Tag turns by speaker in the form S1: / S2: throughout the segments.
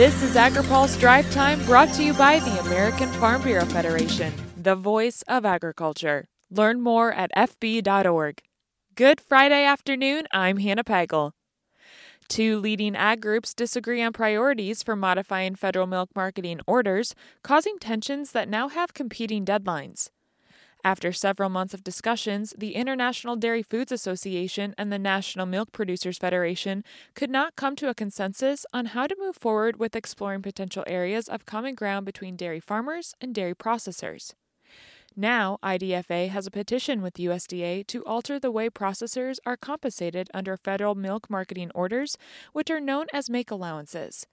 S1: This is AgriPulse Drive Time brought to you by the American Farm Bureau Federation, the voice of agriculture. Learn more at FB.org. Good Friday afternoon. I'm Hannah Pagel. Two leading ag groups disagree on priorities for modifying federal milk marketing orders, causing tensions that now have competing deadlines. After several months of discussions, the International Dairy Foods Association and the National Milk Producers Federation could not come to a consensus on how to move forward with exploring potential areas of common ground between dairy farmers and dairy processors. Now, IDFA has a petition with USDA to alter the way processors are compensated under federal milk marketing orders, which are known as make allowances.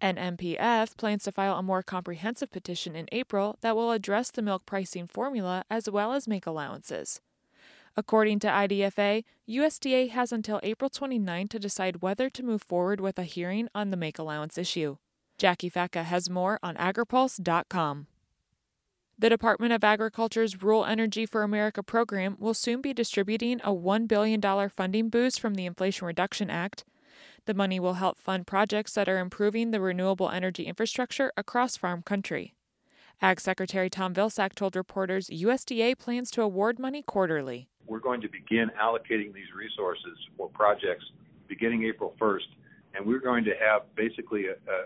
S1: NMPF plans to file a more comprehensive petition in April that will address the milk pricing formula as well as make allowances. According to IDFA, USDA has until April 29 to decide whether to move forward with a hearing on the make allowance issue. Jacqui Fatka has more on agripulse.com. The Department of Agriculture's Rural Energy for America program will soon be distributing a $1 billion funding boost from the Inflation Reduction Act. The money will help fund projects that are improving the renewable energy infrastructure across farm country. Ag Secretary Tom Vilsack told reporters USDA plans to award money quarterly.
S2: We're going to begin allocating these resources for projects beginning April 1st, and we're going to have basically a, a,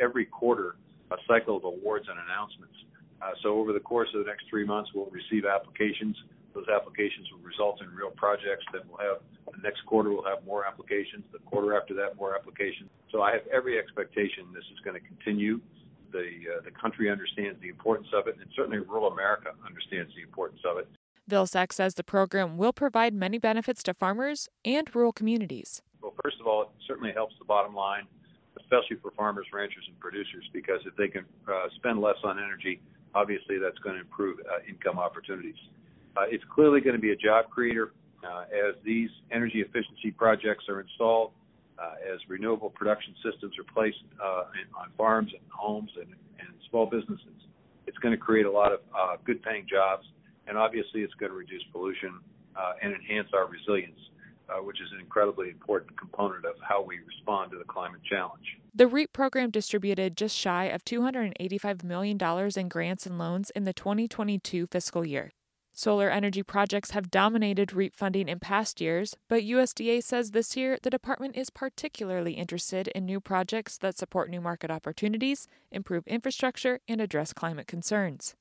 S2: every quarter a cycle of awards and announcements. Uh, so over the course of the next three months, we'll receive applications. Those applications will result in real projects that we'll have. The next quarter, we'll have more applications. The quarter after that, more applications. So I have every expectation this is going to continue. The, uh, the country understands the importance of it, and certainly rural America understands the importance of it.
S1: Vilsack says the program will provide many benefits to farmers and rural communities.
S2: Well, first of all, it certainly helps the bottom line, especially for farmers, ranchers, and producers, because if they can uh, spend less on energy, obviously that's going to improve uh, income opportunities. Uh, it's clearly going to be a job creator uh, as these energy efficiency projects are installed, uh, as renewable production systems are placed uh, on farms and homes and, and small businesses. It's going to create a lot of uh, good paying jobs, and obviously it's going to reduce pollution and enhance our resilience. Uh, which is an incredibly important component of how we respond to the climate challenge.
S1: The REAP program distributed just shy of $285 million in grants and loans in the 2022 fiscal year. Solar energy projects have dominated REAP funding in past years, but USDA says this year the department is particularly interested in new projects that support new market opportunities, improve infrastructure, and address climate concerns.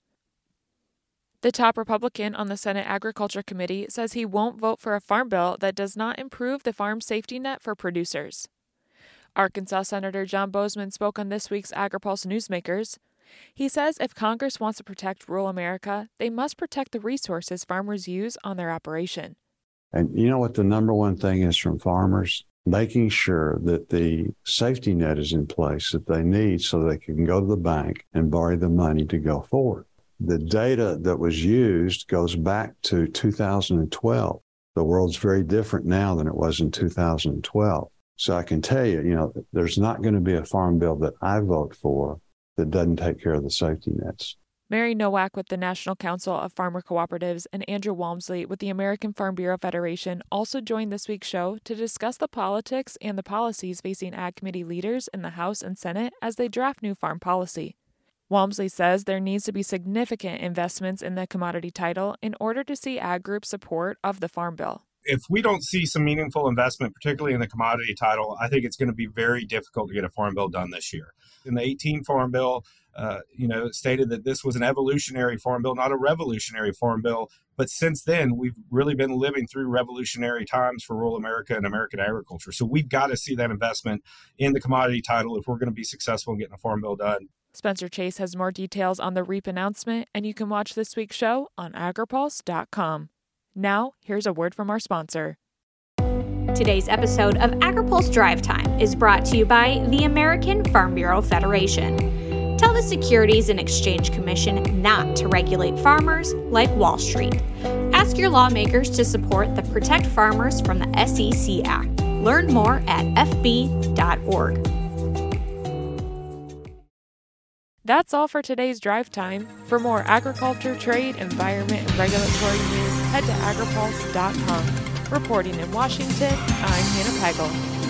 S1: The top Republican on the Senate Agriculture Committee says he won't vote for a farm bill that does not improve the farm safety net for producers. Arkansas Senator John Boozman spoke on this week's AgriPulse Newsmakers. He says if Congress wants to protect rural America, they must protect the resources farmers use on their operation.
S3: And you know what the number one thing is from farmers? Making sure that the safety net is in place that they need so they can go to the bank and borrow the money to go forward the data that was used goes back to 2012. The world's very different now than it was in 2012. So I can tell you, you know, there's not going to be a farm bill that I vote for that doesn't take care of the safety nets.
S1: Mary Nowak with the National Council of Farmer Cooperatives and Andrew Walmsley with the American Farm Bureau Federation also joined this week's show to discuss the politics and the policies facing Ag Committee leaders in the House and Senate as they draft new farm policy. Walmsley says there needs to be significant investments in the commodity title in order to see ag group support of the Farm Bill.
S4: If we don't see some meaningful investment, particularly in the commodity title, I think it's going to be very difficult to get a farm bill done this year. In the 18 Farm Bill, uh, you know, stated that this was an evolutionary farm bill, not a revolutionary farm bill. But since then, we've really been living through revolutionary times for rural America and American agriculture. So we've got to see that investment in the commodity title if we're going to be successful in getting a farm bill done.
S1: Spencer Chase has more details on the REAP announcement, and you can watch this week's show on agripulse.com. Now, here's a word from our sponsor.
S5: Today's episode of AgriPulse Drive Time is brought to you by the American Farm Bureau Federation. Tell the Securities and Exchange Commission not to regulate farmers like Wall Street. Ask your lawmakers to support the Protect Farmers from the SEC Act. Learn more at fb.org.
S1: That's all for today's drive time. For more agriculture, trade, environment, and regulatory news, head to agripulse.com. Reporting in Washington, I'm Hannah Pagel.